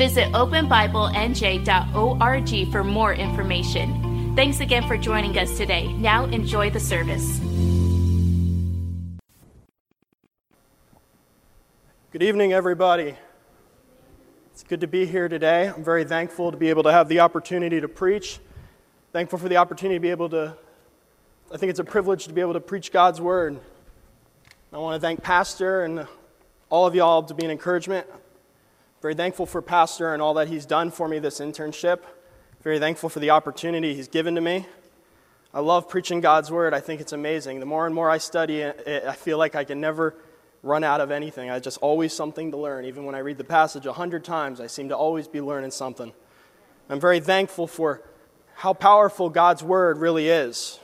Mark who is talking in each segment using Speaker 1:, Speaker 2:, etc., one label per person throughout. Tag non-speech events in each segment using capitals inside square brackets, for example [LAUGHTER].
Speaker 1: Visit openbiblenj.org for more information. Thanks again for joining us today. Now enjoy the service.
Speaker 2: Good evening, everybody. It's good to be here today. I'm very thankful to be able to have the opportunity to preach. Thankful for the opportunity to be able to, I think it's a privilege to be able to preach God's word. I want to thank Pastor and all of y'all to be an encouragement. Very thankful for Pastor and all that he's done for me this internship. Very thankful for the opportunity he's given to me. I love preaching God's word. I think it's amazing. The more and more I study it, I feel like I can never run out of anything. I just always something to learn. Even when I read the passage a hundred times, I seem to always be learning something. I'm very thankful for how powerful God's word really is.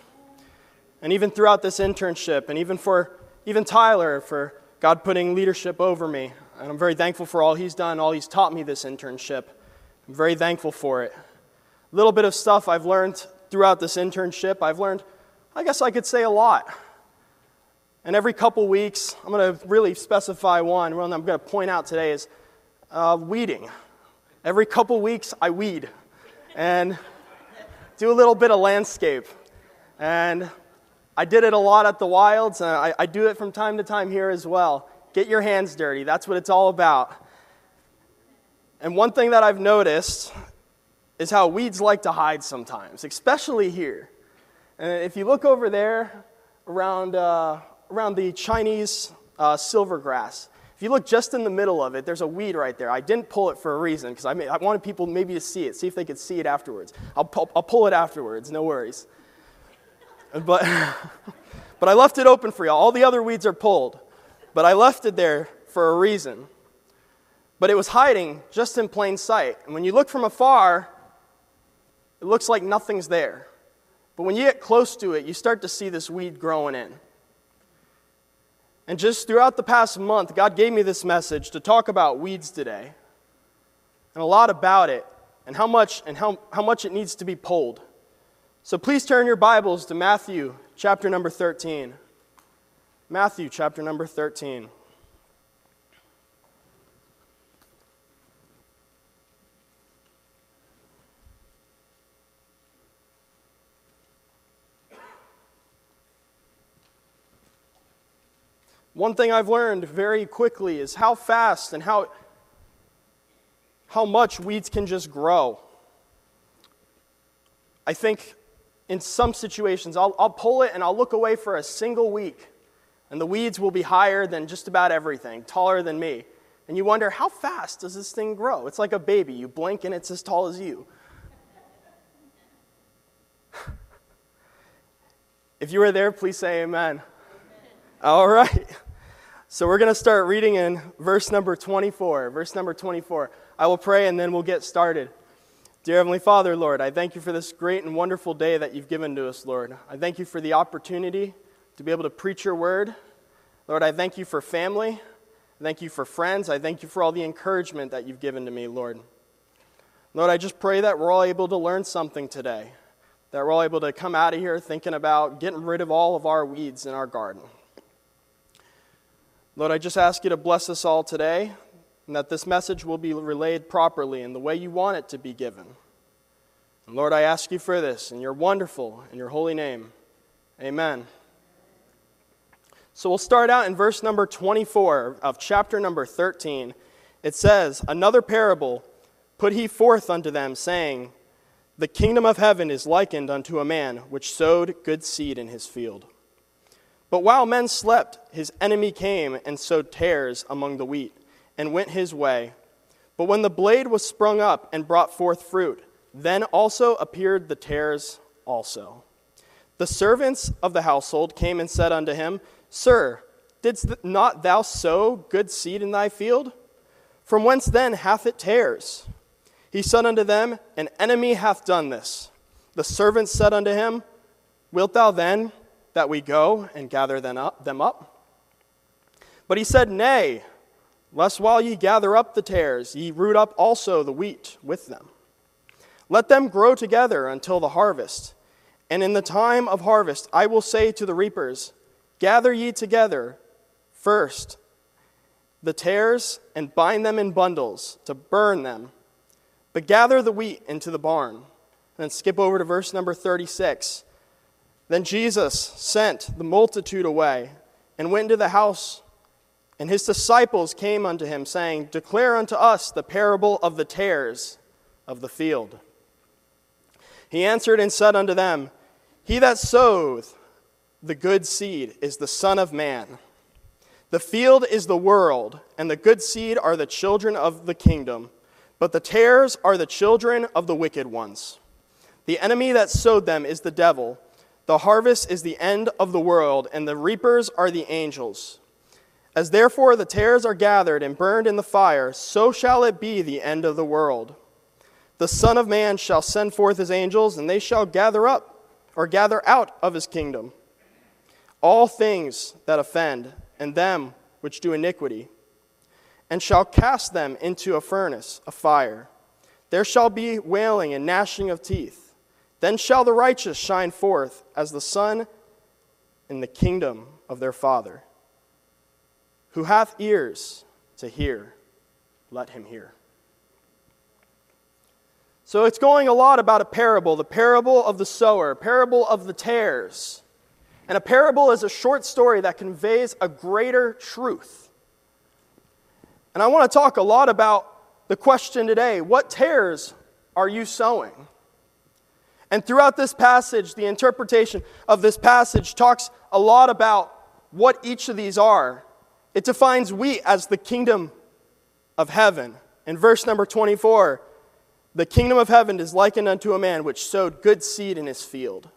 Speaker 2: And even throughout this internship, and even for even Tyler for God putting leadership over me. And I'm very thankful for all he's done, all he's taught me this internship. I'm very thankful for it. A little bit of stuff I've learned throughout this internship. I've learned, I guess I could say a lot. And every couple weeks, I'm going to really specify one, one I'm going to point out today is uh, weeding. Every couple weeks, I weed and do a little bit of landscape. And I did it a lot at the Wilds, and I, I do it from time to time here as well. Get your hands dirty. That's what it's all about. And one thing that I've noticed is how weeds like to hide sometimes, especially here. And if you look over there around, uh, around the Chinese uh, silver grass, if you look just in the middle of it, there's a weed right there. I didn't pull it for a reason because I, I wanted people maybe to see it, see if they could see it afterwards. I'll, pu- I'll pull it afterwards, no worries. [LAUGHS] But, [LAUGHS] but I left it open for y'all. All the other weeds are pulled. But I left it there for a reason. But it was hiding just in plain sight. And when you look from afar, it looks like nothing's there. But when you get close to it, you start to see this weed growing in. And just throughout the past month, God gave me this message to talk about weeds today. And a lot about it and how much and how, how much it needs to be pulled. So please turn your Bibles to Matthew chapter number 13. Matthew chapter number 13. One thing I've learned very quickly is how fast and how, how much weeds can just grow. I think in some situations, I'll, I'll pull it and I'll look away for a single week, and the weeds will be higher than just about everything, taller than me. And you wonder, how fast does this thing grow? It's like a baby. You blink and it's as tall as you. [LAUGHS] if you were there, please say amen. amen. All right. So we're going to start reading in verse number 24. Verse number 24. I will pray and then we'll get started. Dear Heavenly Father, Lord, I thank you for this great and wonderful day that you've given to us, Lord. I thank you for the opportunity to be able to preach your word. Lord, I thank you for family. Thank you for friends. I thank you for all the encouragement that you've given to me, Lord. Lord, I just pray that we're all able to learn something today, that we're all able to come out of here thinking about getting rid of all of our weeds in our garden. Lord, I just ask you to bless us all today and that this message will be relayed properly in the way you want it to be given. And Lord, I ask you for this in your wonderful and your holy name. Amen. So we'll start out in verse number 24 of chapter number 13. It says, Another parable put he forth unto them, saying, The kingdom of heaven is likened unto a man which sowed good seed in his field. But while men slept, his enemy came and sowed tares among the wheat and went his way. But when the blade was sprung up and brought forth fruit, then also appeared the tares also. The servants of the household came and said unto him, Sir, didst not thou sow good seed in thy field? From whence then hath it tares? He said unto them, An enemy hath done this. The servants said unto him, Wilt thou then that we go and gather them up? But he said, Nay, lest while ye gather up the tares, ye root up also the wheat with them. Let them grow together until the harvest. And in the time of harvest, I will say to the reapers, Gather ye together first the tares and bind them in bundles to burn them, but gather the wheat into the barn. And then skip over to verse number 36. Then Jesus sent the multitude away and went into the house, and his disciples came unto him, saying, Declare unto us the parable of the tares of the field. He answered and said unto them, He that soweth the good seed is the Son of Man. The field is the world, and the good seed are the children of the kingdom, but the tares are the children of the wicked ones. The enemy that sowed them is the devil. The harvest is the end of the world, and the reapers are the angels. As therefore the tares are gathered and burned in the fire, so shall it be the end of the world. The Son of Man shall send forth his angels, and they shall gather up, or gather out of his kingdom, all things that offend, and them which do iniquity, and shall cast them into a furnace of fire. There shall be wailing and gnashing of teeth. Then shall the righteous shine forth as the sun in the kingdom of their Father. Who hath ears to hear, let him hear. So it's going a lot about a parable, the parable of the sower, parable of the tares. And a parable is a short story that conveys a greater truth. And I want to talk a lot about the question today what tares are you sowing? And throughout this passage, the interpretation of this passage talks a lot about what each of these are. It defines wheat as the kingdom of heaven. In verse number 24, the kingdom of heaven is likened unto a man which sowed good seed in his field.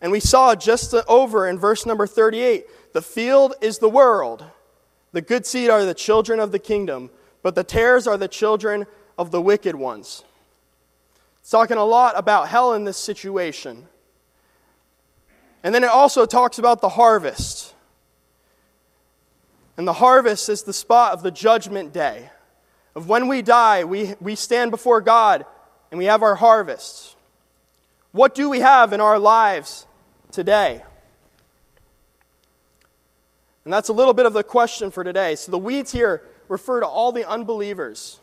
Speaker 2: And we saw just over in verse number 38 the field is the world. The good seed are the children of the kingdom, but the tares are the children of the wicked ones. It's talking a lot about hell in this situation. And then it also talks about the harvest. And the harvest is the spot of the judgment day of when we die, we, we stand before God and we have our harvest. What do we have in our lives today? And that's a little bit of the question for today. So the weeds here refer to all the unbelievers.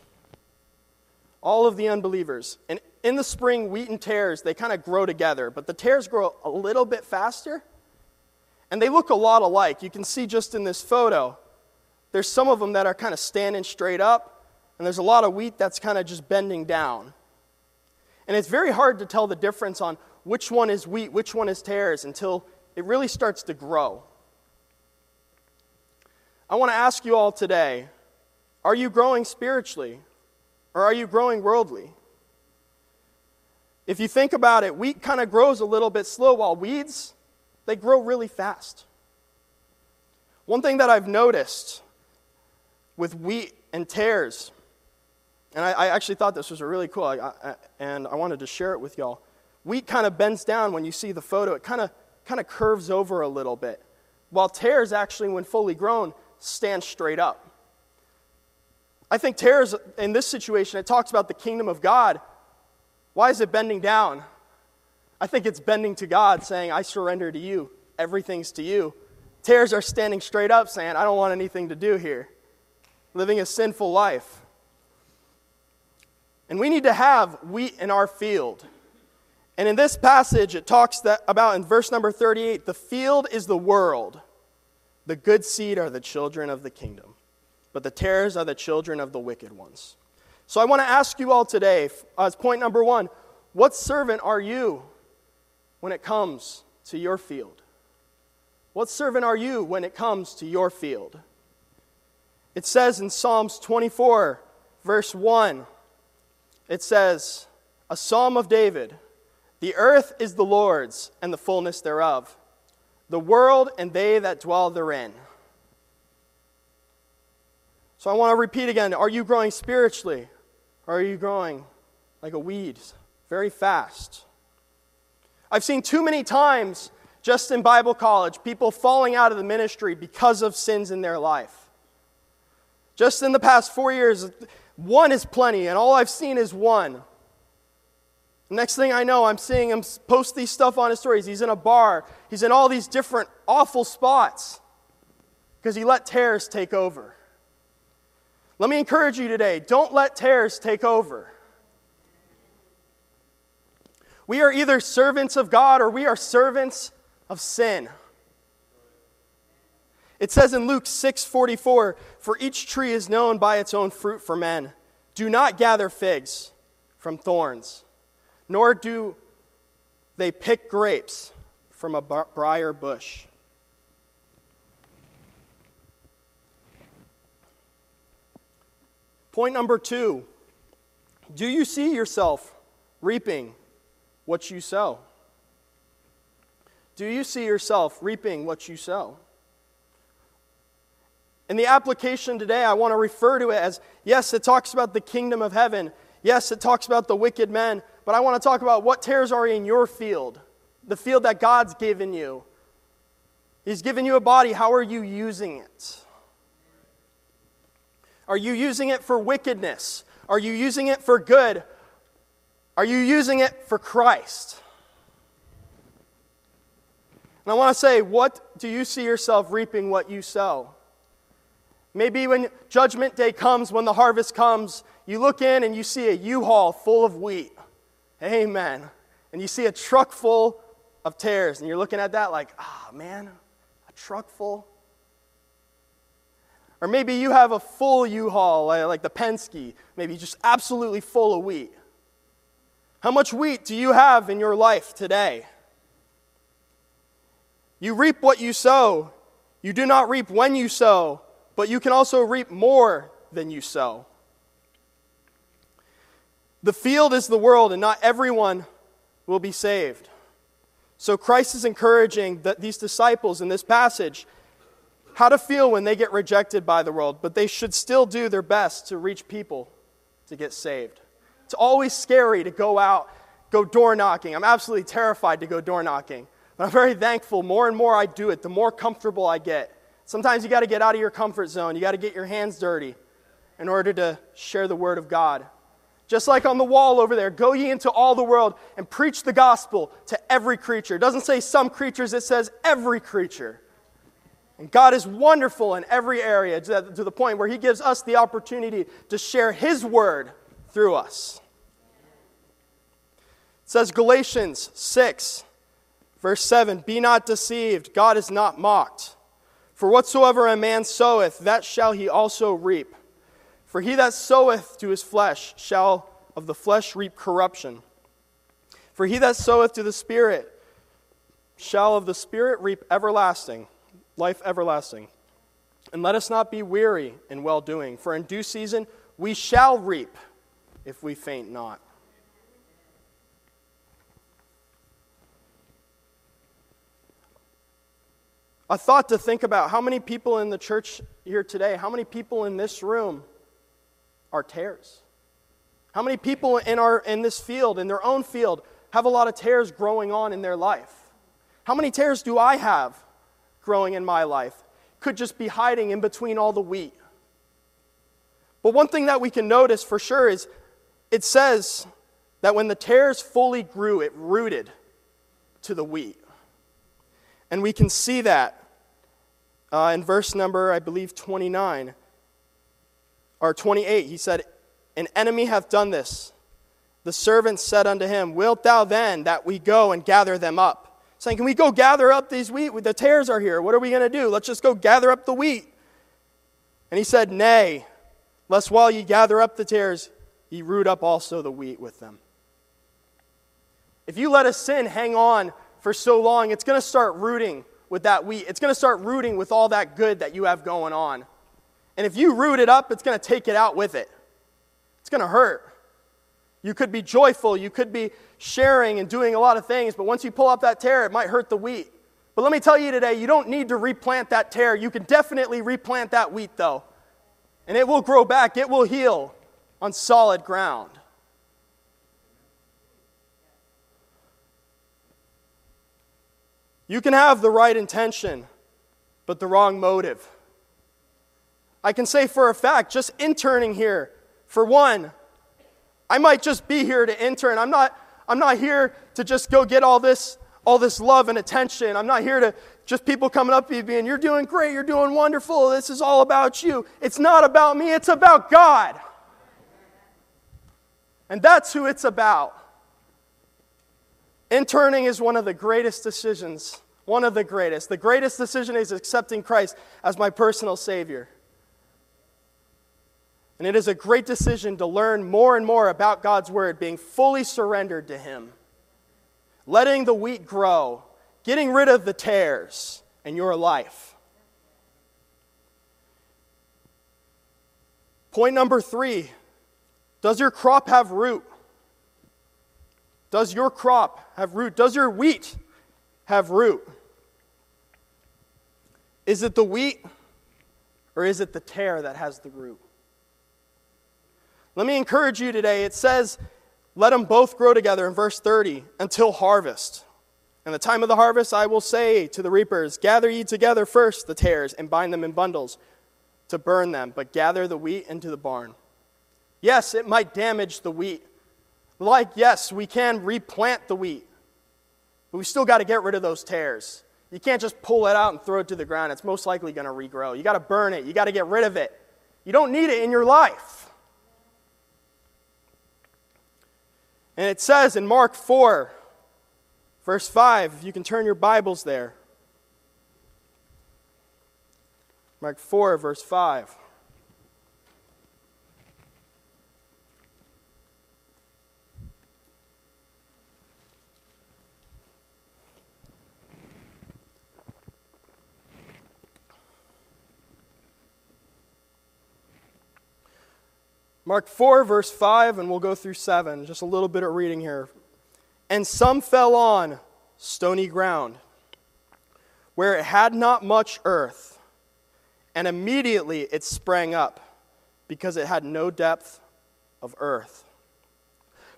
Speaker 2: All of the unbelievers. And in the spring, wheat and tares, they kind of grow together, but the tares grow a little bit faster. And they look a lot alike. You can see just in this photo, there's some of them that are kind of standing straight up, and there's a lot of wheat that's kind of just bending down. And it's very hard to tell the difference on which one is wheat, which one is tares, until it really starts to grow. I want to ask you all today are you growing spiritually or are you growing worldly? If you think about it, wheat kind of grows a little bit slow, while weeds, they grow really fast. One thing that I've noticed with wheat and tares and I, I, actually thought this was really cool, I, I, and I wanted to share it with y'all. Wheat kind of bends down when you see the photo. It kind of kind of curves over a little bit, while tares actually, when fully grown, stand straight up. I think tares in this situation, it talks about the kingdom of God. Why is it bending down? I think it's bending to God, saying, I surrender to you. Everything's to you. Tares are standing straight up, saying, I don't want anything to do here. Living a sinful life. And we need to have wheat in our field. And in this passage, it talks that about in verse number 38 the field is the world. The good seed are the children of the kingdom, but the tares are the children of the wicked ones. So I want to ask you all today, as point number one, what servant are you when it comes to your field? What servant are you when it comes to your field? It says in Psalms 24, verse 1 it says, A psalm of David The earth is the Lord's, and the fullness thereof, the world and they that dwell therein. So I want to repeat again Are you growing spiritually? Or are you growing like a weed, very fast? I've seen too many times just in Bible college people falling out of the ministry because of sins in their life. Just in the past four years, one is plenty, and all I've seen is one. Next thing I know, I'm seeing him post these stuff on his stories. He's in a bar, he's in all these different awful spots because he let tares take over. Let me encourage you today don't let tares take over. We are either servants of God or we are servants of sin. It says in Luke 6:44, "For each tree is known by its own fruit for men. Do not gather figs from thorns, nor do they pick grapes from a briar bush." Point number 2. Do you see yourself reaping what you sow? Do you see yourself reaping what you sow? In the application today, I want to refer to it as yes, it talks about the kingdom of heaven. Yes, it talks about the wicked men. But I want to talk about what tares are in your field, the field that God's given you. He's given you a body. How are you using it? Are you using it for wickedness? Are you using it for good? Are you using it for Christ? And I want to say, what do you see yourself reaping what you sow? Maybe when judgment day comes, when the harvest comes, you look in and you see a U haul full of wheat. Amen. And you see a truck full of tares, and you're looking at that like, ah, oh, man, a truck full. Or maybe you have a full U haul, like the Penske, maybe just absolutely full of wheat. How much wheat do you have in your life today? You reap what you sow. You do not reap when you sow, but you can also reap more than you sow. The field is the world, and not everyone will be saved. So Christ is encouraging these disciples in this passage how to feel when they get rejected by the world, but they should still do their best to reach people to get saved. It's always scary to go out, go door knocking. I'm absolutely terrified to go door knocking. But I'm very thankful. More and more I do it, the more comfortable I get. Sometimes you got to get out of your comfort zone. You got to get your hands dirty in order to share the word of God. Just like on the wall over there, go ye into all the world and preach the gospel to every creature. It doesn't say some creatures, it says every creature. And God is wonderful in every area to the point where He gives us the opportunity to share His word through us. It says Galatians 6, verse 7 Be not deceived, God is not mocked. For whatsoever a man soweth, that shall he also reap. For he that soweth to his flesh shall of the flesh reap corruption. For he that soweth to the Spirit shall of the Spirit reap everlasting, life everlasting. And let us not be weary in well doing, for in due season we shall reap if we faint not. A thought to think about how many people in the church here today, how many people in this room are tares? How many people in, our, in this field, in their own field, have a lot of tares growing on in their life? How many tares do I have growing in my life? Could just be hiding in between all the wheat. But one thing that we can notice for sure is it says that when the tares fully grew, it rooted to the wheat. And we can see that uh, in verse number, I believe, 29 or 28. He said, An enemy hath done this. The servant said unto him, Wilt thou then that we go and gather them up? Saying, Can we go gather up these wheat? The tares are here. What are we going to do? Let's just go gather up the wheat. And he said, Nay, lest while ye gather up the tares, ye root up also the wheat with them. If you let a sin hang on for so long, it's going to start rooting with that wheat. It's going to start rooting with all that good that you have going on. And if you root it up, it's going to take it out with it. It's going to hurt. You could be joyful, you could be sharing and doing a lot of things, but once you pull up that tare, it might hurt the wheat. But let me tell you today, you don't need to replant that tare. You can definitely replant that wheat, though. And it will grow back, it will heal on solid ground. You can have the right intention, but the wrong motive. I can say for a fact, just interning here, for one, I might just be here to intern. I'm not, I'm not here to just go get all this, all this love and attention. I'm not here to just people coming up to me being, You're doing great, you're doing wonderful, this is all about you. It's not about me, it's about God. And that's who it's about. Interning is one of the greatest decisions, one of the greatest. The greatest decision is accepting Christ as my personal Savior. And it is a great decision to learn more and more about God's Word, being fully surrendered to Him, letting the wheat grow, getting rid of the tares in your life. Point number three Does your crop have root? Does your crop have root? Does your wheat have root? Is it the wheat or is it the tare that has the root? Let me encourage you today. It says, let them both grow together in verse 30 until harvest. And the time of the harvest, I will say to the reapers, Gather ye together first the tares and bind them in bundles to burn them, but gather the wheat into the barn. Yes, it might damage the wheat. Like, yes, we can replant the wheat, but we still got to get rid of those tares. You can't just pull it out and throw it to the ground. It's most likely going to regrow. You got to burn it, you got to get rid of it. You don't need it in your life. And it says in Mark 4, verse 5, if you can turn your Bibles there. Mark 4, verse 5. Mark 4, verse 5, and we'll go through 7. Just a little bit of reading here. And some fell on stony ground, where it had not much earth, and immediately it sprang up, because it had no depth of earth.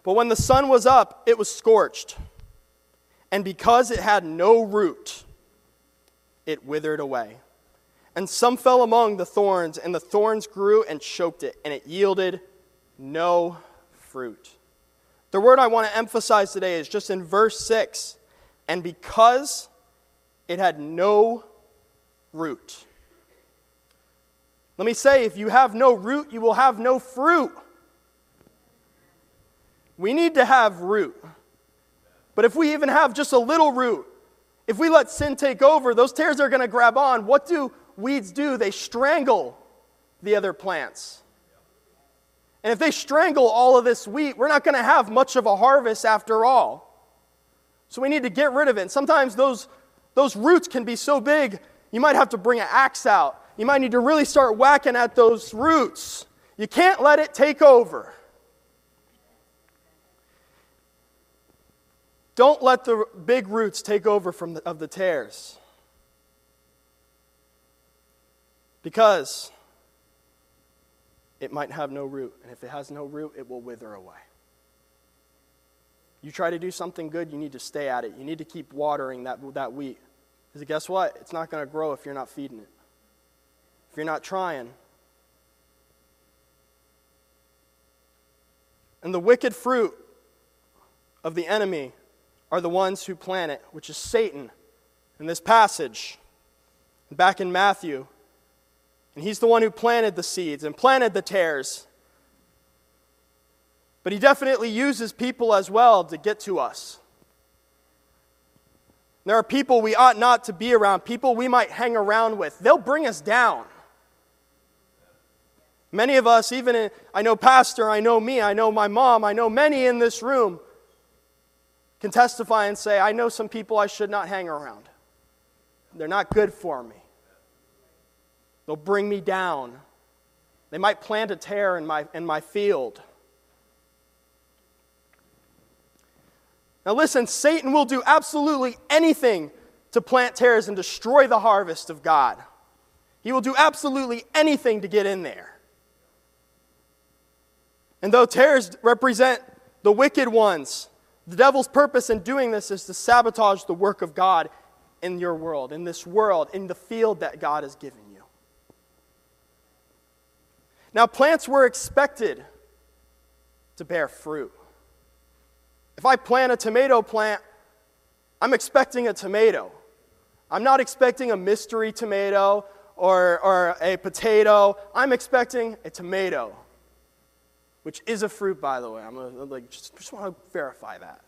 Speaker 2: But when the sun was up, it was scorched, and because it had no root, it withered away. And some fell among the thorns, and the thorns grew and choked it, and it yielded no fruit. The word I want to emphasize today is just in verse 6 and because it had no root. Let me say, if you have no root, you will have no fruit. We need to have root. But if we even have just a little root, if we let sin take over, those tares are going to grab on. What do weeds do? They strangle the other plants. And if they strangle all of this wheat, we're not going to have much of a harvest after all. So we need to get rid of it. And sometimes those, those roots can be so big, you might have to bring an axe out. You might need to really start whacking at those roots. You can't let it take over. Don't let the big roots take over from the, of the tares. Because it might have no root. And if it has no root, it will wither away. You try to do something good, you need to stay at it. You need to keep watering that, that wheat. Because guess what? It's not going to grow if you're not feeding it, if you're not trying. And the wicked fruit of the enemy are the ones who plant it, which is Satan in this passage. Back in Matthew, and he's the one who planted the seeds and planted the tares. But he definitely uses people as well to get to us. There are people we ought not to be around, people we might hang around with. They'll bring us down. Many of us, even in, I know Pastor, I know me, I know my mom, I know many in this room, can testify and say, I know some people I should not hang around. They're not good for me. They'll bring me down. They might plant a tare in my, in my field. Now, listen, Satan will do absolutely anything to plant tares and destroy the harvest of God. He will do absolutely anything to get in there. And though tares represent the wicked ones, the devil's purpose in doing this is to sabotage the work of God in your world, in this world, in the field that God has given. Now, plants were expected to bear fruit. If I plant a tomato plant, I'm expecting a tomato. I'm not expecting a mystery tomato or, or a potato. I'm expecting a tomato, which is a fruit, by the way. I'm gonna, like, just, just want to verify that.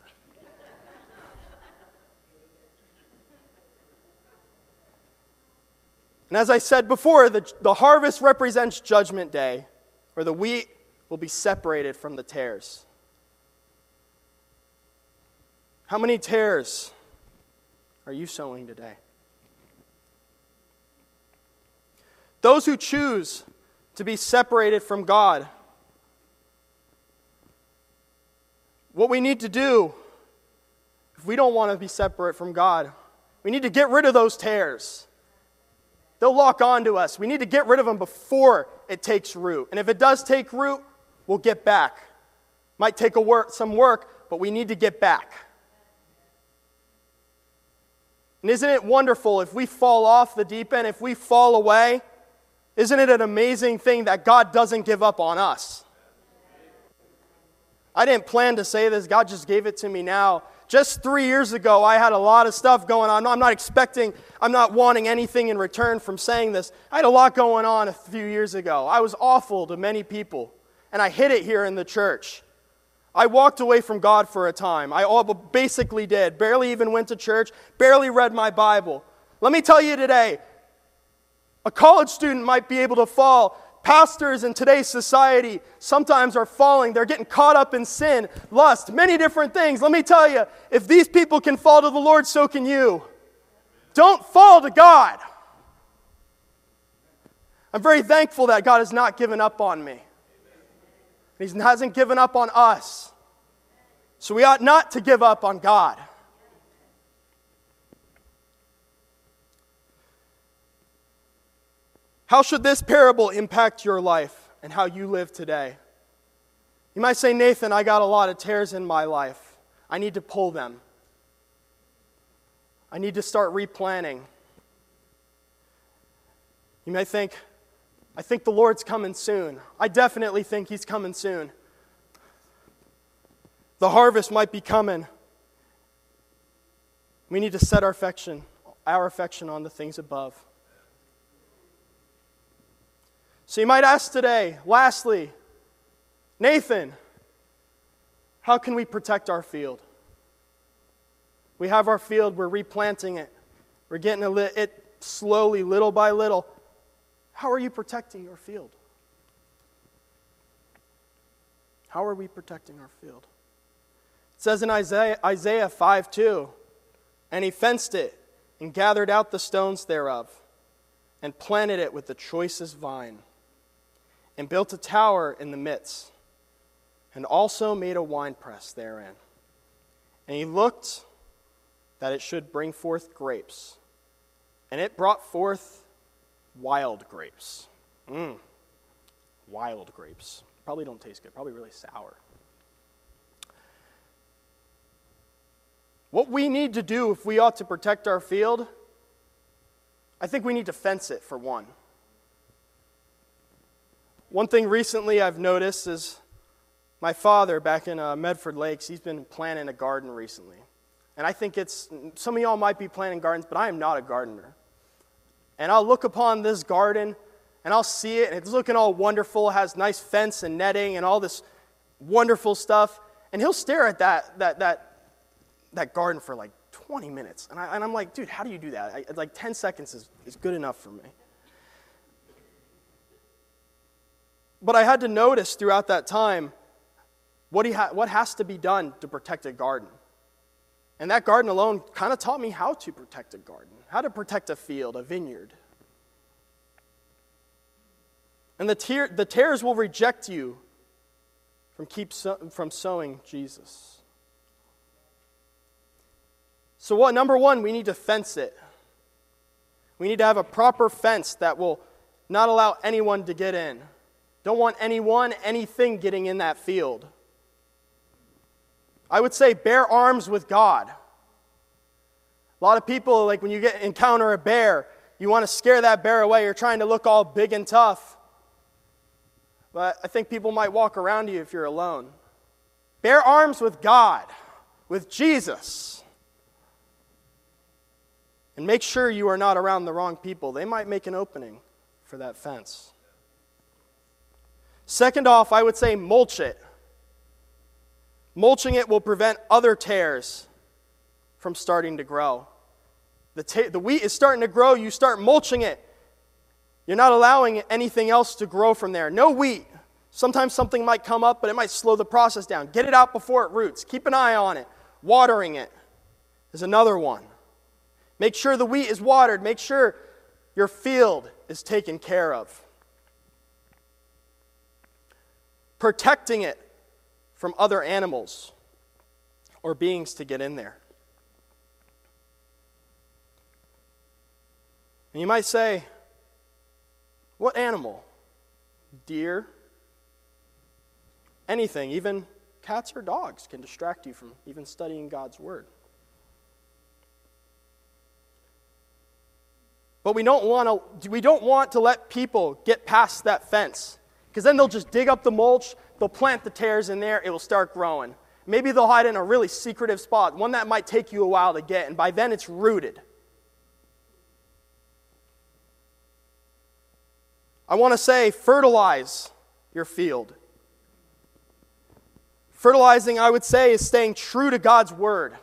Speaker 2: And as I said before, the, the harvest represents Judgment Day, where the wheat will be separated from the tares. How many tares are you sowing today? Those who choose to be separated from God, what we need to do, if we don't want to be separate from God, we need to get rid of those tares. They'll lock onto us. We need to get rid of them before it takes root. And if it does take root, we'll get back. Might take a work, some work, but we need to get back. And isn't it wonderful if we fall off the deep end, if we fall away? Isn't it an amazing thing that God doesn't give up on us? I didn't plan to say this, God just gave it to me now. Just three years ago, I had a lot of stuff going on. I'm not expecting, I'm not wanting anything in return from saying this. I had a lot going on a few years ago. I was awful to many people, and I hid it here in the church. I walked away from God for a time. I all basically did. Barely even went to church, barely read my Bible. Let me tell you today a college student might be able to fall. Pastors in today's society sometimes are falling. They're getting caught up in sin, lust, many different things. Let me tell you if these people can fall to the Lord, so can you. Don't fall to God. I'm very thankful that God has not given up on me. He hasn't given up on us. So we ought not to give up on God. How should this parable impact your life and how you live today? You might say, Nathan, I got a lot of tares in my life. I need to pull them. I need to start replanting. You may think, I think the Lord's coming soon. I definitely think He's coming soon. The harvest might be coming. We need to set our affection, our affection on the things above. So you might ask today, lastly, Nathan, how can we protect our field? We have our field, we're replanting it, we're getting it slowly, little by little. How are you protecting your field? How are we protecting our field? It says in Isaiah, Isaiah 5 2, and he fenced it and gathered out the stones thereof and planted it with the choicest vine and built a tower in the midst and also made a winepress therein. And he looked that it should bring forth grapes. And it brought forth wild grapes. Mmm, wild grapes. Probably don't taste good, probably really sour. What we need to do if we ought to protect our field, I think we need to fence it for one. One thing recently I've noticed is my father back in uh, Medford Lakes, he's been planting a garden recently. And I think it's, some of y'all might be planting gardens, but I am not a gardener and I'll look upon this garden and I'll see it, and it's looking all wonderful, has nice fence and netting and all this wonderful stuff. And he'll stare at that, that, that, that garden for like 20 minutes. And, I, and I'm like, dude, how do you do that? I, like 10 seconds is, is good enough for me. But I had to notice throughout that time what, he ha- what has to be done to protect a garden. And that garden alone kind of taught me how to protect a garden how to protect a field, a vineyard. And the, tare, the tares will reject you from, keep so, from sowing Jesus. So, what? Number one, we need to fence it. We need to have a proper fence that will not allow anyone to get in. Don't want anyone, anything getting in that field. I would say bear arms with God. A lot of people, like when you get encounter a bear, you want to scare that bear away. You're trying to look all big and tough. But I think people might walk around you if you're alone. Bear arms with God, with Jesus. And make sure you are not around the wrong people. They might make an opening for that fence. Second off, I would say mulch it. Mulching it will prevent other tares from starting to grow. The, ta- the wheat is starting to grow, you start mulching it. You're not allowing anything else to grow from there. No wheat. Sometimes something might come up, but it might slow the process down. Get it out before it roots. Keep an eye on it. Watering it is another one. Make sure the wheat is watered. Make sure your field is taken care of. Protecting it from other animals or beings to get in there. And you might say, what animal? Deer? Anything, even cats or dogs, can distract you from even studying God's Word. But we don't want to, we don't want to let people get past that fence because then they'll just dig up the mulch, they'll plant the tares in there, it will start growing. Maybe they'll hide in a really secretive spot, one that might take you a while to get, and by then it's rooted. I want to say fertilize your field. Fertilizing, I would say, is staying true to God's word.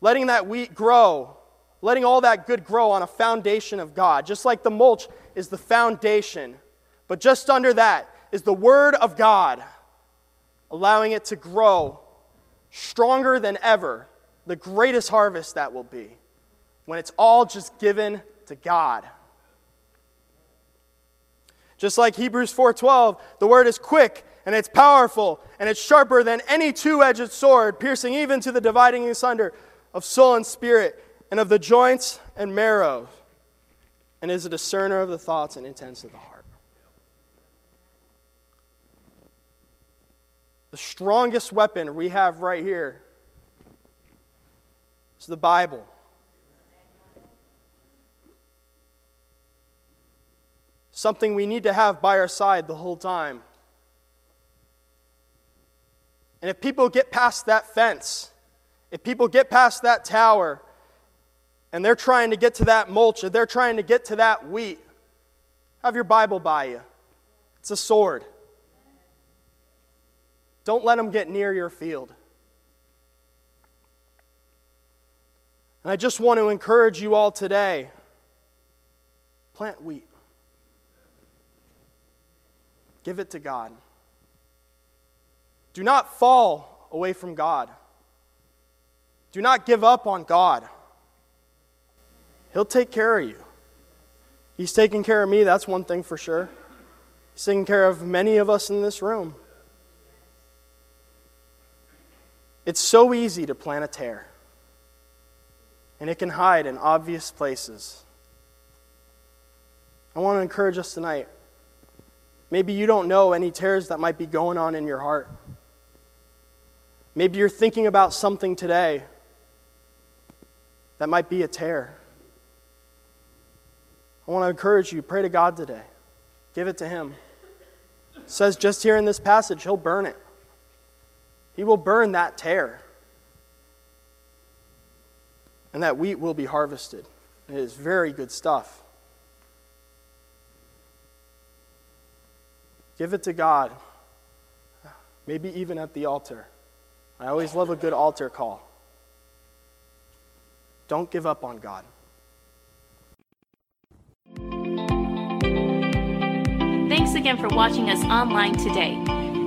Speaker 2: Letting that wheat grow, letting all that good grow on a foundation of God. Just like the mulch is the foundation, but just under that is the word of God, allowing it to grow stronger than ever. The greatest harvest that will be when it's all just given to God. Just like Hebrews 4:12, the word is quick and it's powerful and it's sharper than any two-edged sword, piercing even to the dividing asunder of soul and spirit and of the joints and marrow, and is a discerner of the thoughts and intents of the heart. The strongest weapon we have right here is the Bible. something we need to have by our side the whole time. And if people get past that fence, if people get past that tower, and they're trying to get to that mulch, or they're trying to get to that wheat, have your Bible by you. It's a sword. Don't let them get near your field. And I just want to encourage you all today plant wheat. Give it to God. Do not fall away from God. Do not give up on God. He'll take care of you. He's taking care of me, that's one thing for sure. He's taking care of many of us in this room. It's so easy to plant a tare, and it can hide in obvious places. I want to encourage us tonight Maybe you don't know any tares that might be going on in your heart. Maybe you're thinking about something today that might be a tare. I want to encourage you pray to God today. Give it to Him. It says just here in this passage, He'll burn it. He will burn that tare. And that wheat will be harvested. It is very good stuff. Give it to God, maybe even at the altar. I always love a good altar call. Don't give up on God.
Speaker 1: Thanks again for watching us online today.